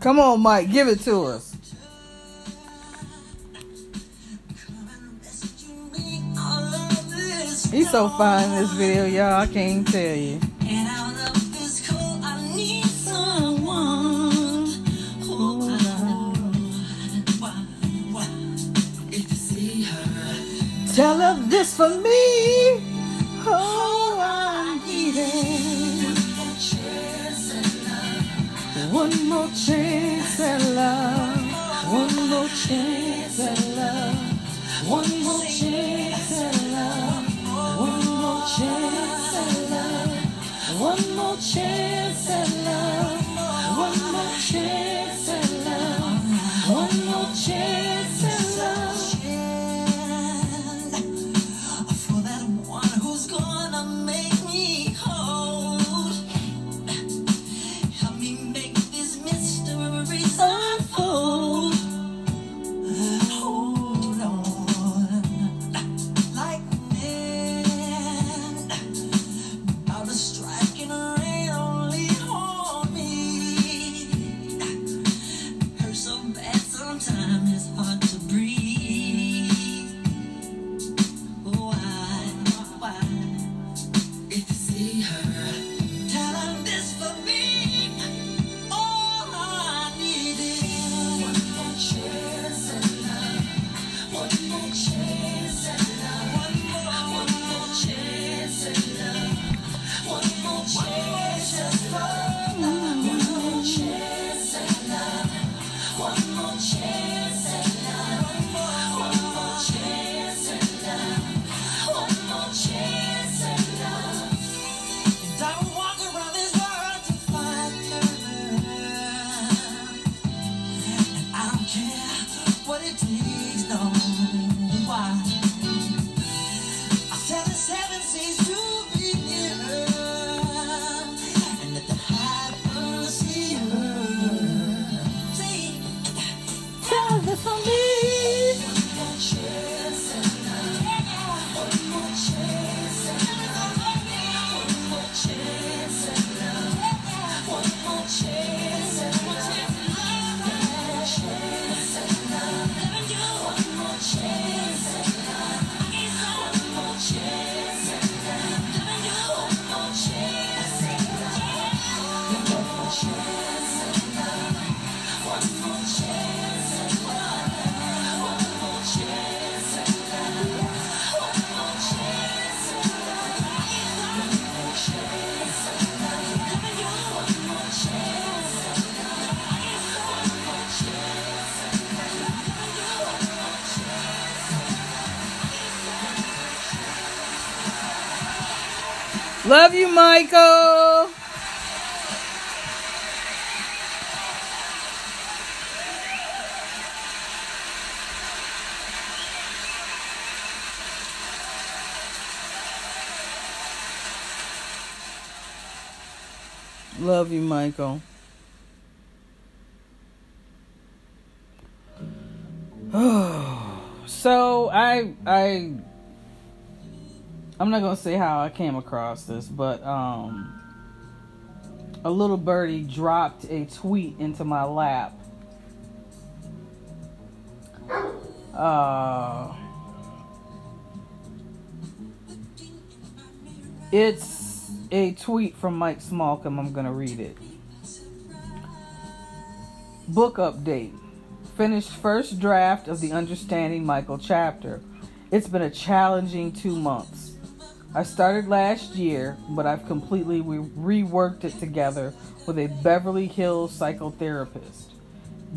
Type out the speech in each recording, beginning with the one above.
Come on, Mike, give it to us. He's so fine in this video, y'all. I can't tell you. Tell her this for me. Oh, more chance at love. One more chance at love. One more chance at love. One more chance at love. One more chance at love. Love you, Michael. Love you, Michael. Oh, so I I I'm not gonna say how I came across this, but um, a little birdie dropped a tweet into my lap. Uh, it's a tweet from Mike Smallcombe. I'm gonna read it. Book update. Finished first draft of the Understanding Michael chapter. It's been a challenging two months. I started last year, but I've completely re- reworked it together with a Beverly Hills psychotherapist.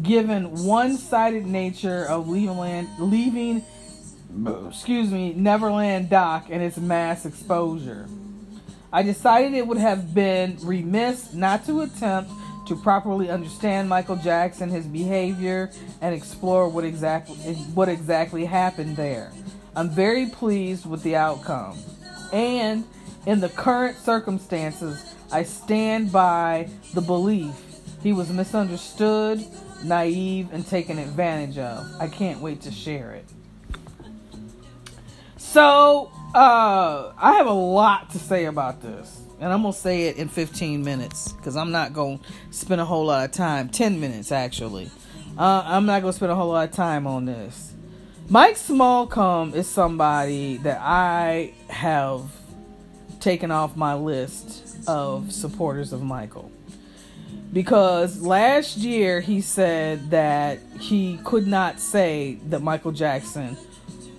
Given one-sided nature of Leaving, leaving excuse me, Neverland Doc and its mass exposure, I decided it would have been remiss not to attempt to properly understand Michael Jackson, his behavior, and explore what exactly what exactly happened there. I'm very pleased with the outcome. And in the current circumstances, I stand by the belief he was misunderstood, naive, and taken advantage of. I can't wait to share it. So, uh, I have a lot to say about this. and I'm gonna say it in 15 minutes because I'm not gonna spend a whole lot of time. 10 minutes actually. Uh, I'm not gonna spend a whole lot of time on this. Mike Smallcombe is somebody that I have taken off my list of supporters of Michael because last year he said that he could not say that Michael Jackson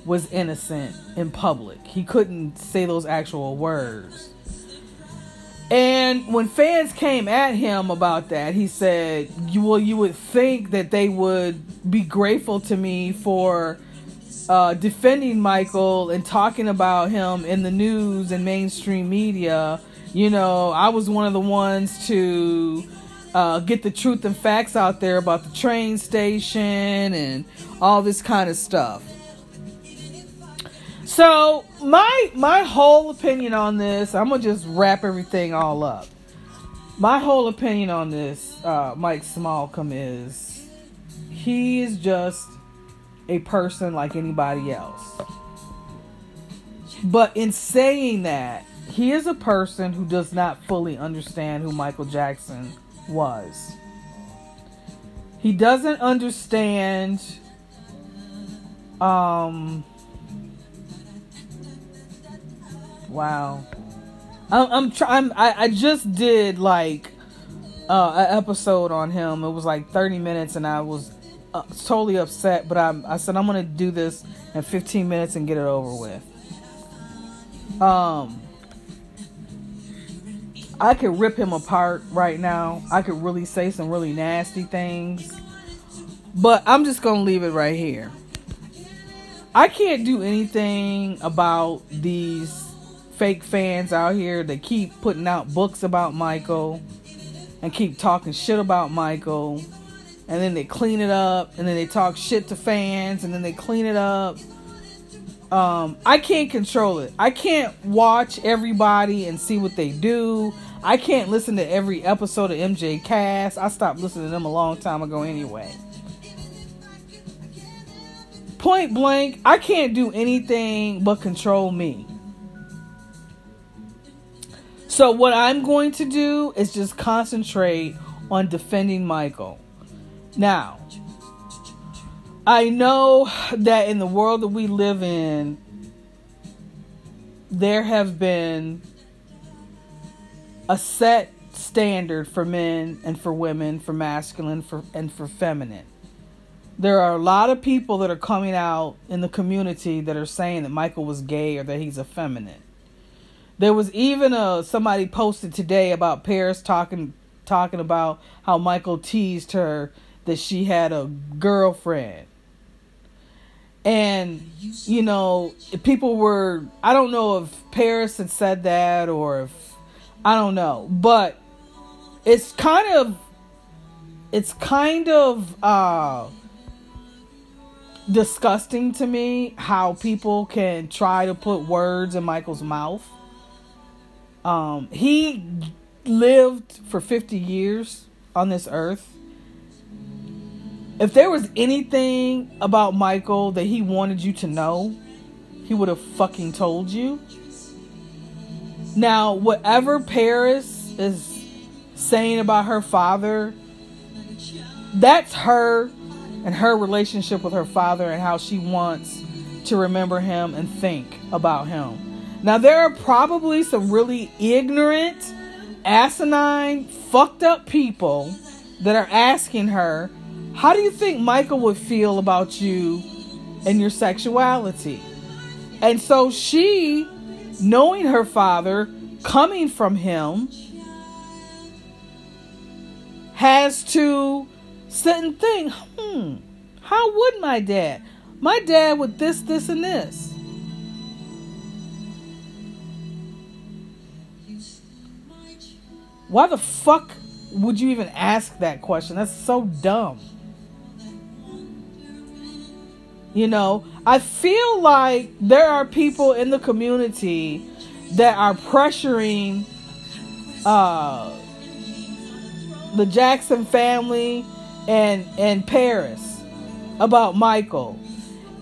was innocent in public. He couldn't say those actual words. And when fans came at him about that, he said, "Well, you would think that they would be grateful to me for uh, defending Michael and talking about him in the news and mainstream media. You know, I was one of the ones to uh, get the truth and facts out there about the train station and all this kind of stuff." So my my whole opinion on this, I'm gonna just wrap everything all up. My whole opinion on this, uh, Mike Smallcombe is he is just a person like anybody else. But in saying that, he is a person who does not fully understand who Michael Jackson was. He doesn't understand um Wow. I'm, I'm trying. I, I just did like uh, an episode on him. It was like 30 minutes, and I was uh, totally upset. But I, I said I'm gonna do this in 15 minutes and get it over with. Um, I could rip him apart right now. I could really say some really nasty things, but I'm just gonna leave it right here. I can't do anything about these fake fans out here that keep putting out books about Michael and keep talking shit about Michael. And then they clean it up and then they talk shit to fans and then they clean it up. Um, I can't control it. I can't watch everybody and see what they do. I can't listen to every episode of MJ Cast. I stopped listening to them a long time ago anyway. Point blank, I can't do anything but control me. So what I'm going to do is just concentrate on defending Michael. Now, I know that in the world that we live in, there have been a set standard for men and for women, for masculine for and for feminine. There are a lot of people that are coming out in the community that are saying that Michael was gay or that he's effeminate. There was even a somebody posted today about Paris talking talking about how Michael teased her that she had a girlfriend. And you know, people were I don't know if Paris had said that or if I don't know, but it's kind of it's kind of uh disgusting to me how people can try to put words in Michael's mouth um, he lived for 50 years on this earth. If there was anything about Michael that he wanted you to know, he would have fucking told you. Now, whatever Paris is saying about her father, that's her and her relationship with her father and how she wants to remember him and think about him. Now, there are probably some really ignorant, asinine, fucked up people that are asking her, How do you think Michael would feel about you and your sexuality? And so she, knowing her father, coming from him, has to sit and think, hmm, how would my dad? My dad would this, this, and this. Why the fuck would you even ask that question? That's so dumb. You know, I feel like there are people in the community that are pressuring uh, the Jackson family and and Paris about Michael.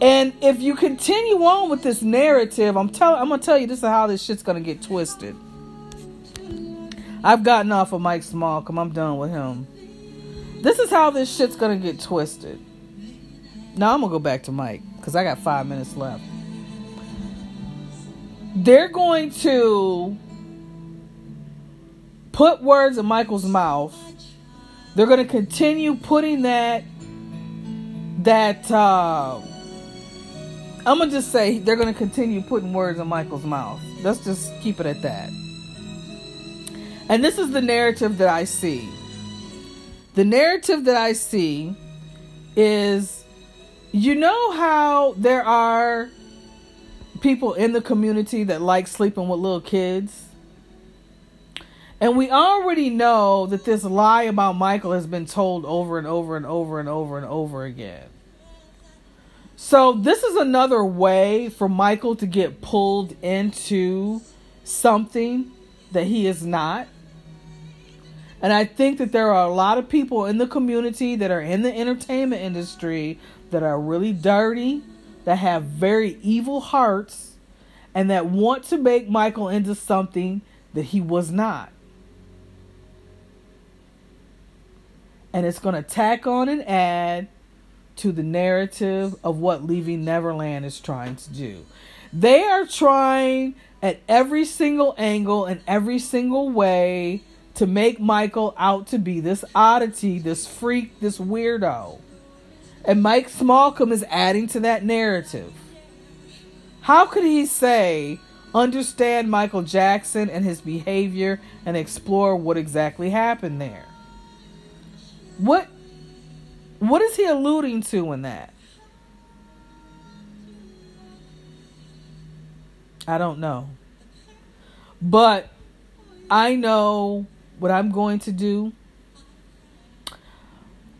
And if you continue on with this narrative, I'm telling I'm gonna tell you this is how this shit's gonna get twisted. I've gotten off of Mike Smallcombe I'm done with him. This is how this shit's gonna get twisted. Now I'm gonna go back to Mike because I got five minutes left. They're going to put words in Michael's mouth. They're gonna continue putting that that uh I'm gonna just say they're gonna continue putting words in Michael's mouth. Let's just keep it at that. And this is the narrative that I see. The narrative that I see is you know how there are people in the community that like sleeping with little kids? And we already know that this lie about Michael has been told over and over and over and over and over again. So, this is another way for Michael to get pulled into something that he is not. And I think that there are a lot of people in the community that are in the entertainment industry that are really dirty, that have very evil hearts, and that want to make Michael into something that he was not. And it's going to tack on and add to the narrative of what Leaving Neverland is trying to do. They are trying at every single angle and every single way to make Michael out to be this oddity, this freak, this weirdo. And Mike Smallcombe is adding to that narrative. How could he say, understand Michael Jackson and his behavior and explore what exactly happened there? What what is he alluding to in that? I don't know. But I know what I'm going to do.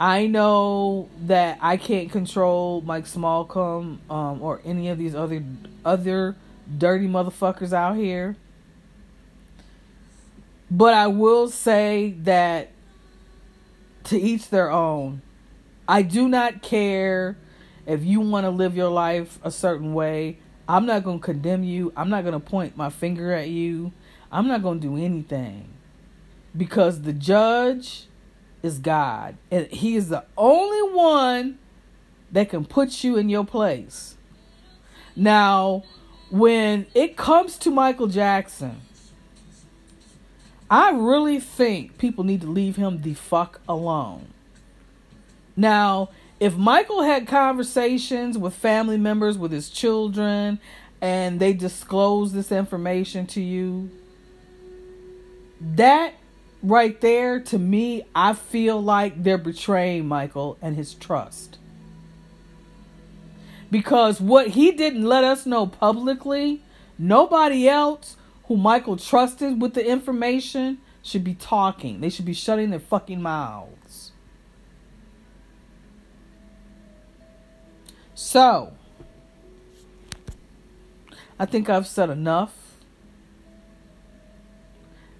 I know that I can't control Mike Smallcombe um, or any of these other other dirty motherfuckers out here. But I will say that to each their own. I do not care if you want to live your life a certain way. I'm not going to condemn you. I'm not going to point my finger at you. I'm not going to do anything. Because the judge is God. And He is the only one that can put you in your place. Now, when it comes to Michael Jackson, I really think people need to leave him the fuck alone. Now, if Michael had conversations with family members, with his children, and they disclose this information to you, that right there, to me, I feel like they're betraying Michael and his trust. Because what he didn't let us know publicly, nobody else who Michael trusted with the information should be talking. They should be shutting their fucking mouths. So, I think I've said enough.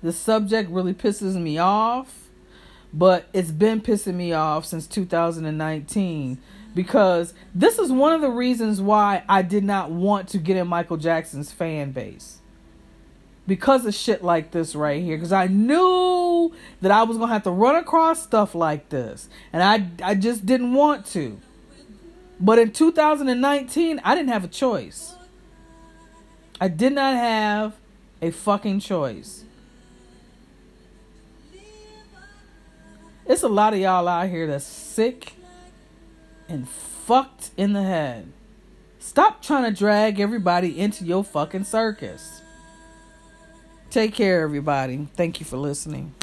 The subject really pisses me off, but it's been pissing me off since 2019 because this is one of the reasons why I did not want to get in Michael Jackson's fan base. Because of shit like this right here. Because I knew that I was going to have to run across stuff like this. And I, I just didn't want to. But in 2019, I didn't have a choice. I did not have a fucking choice. It's a lot of y'all out here that's sick and fucked in the head. Stop trying to drag everybody into your fucking circus. Take care, everybody. Thank you for listening.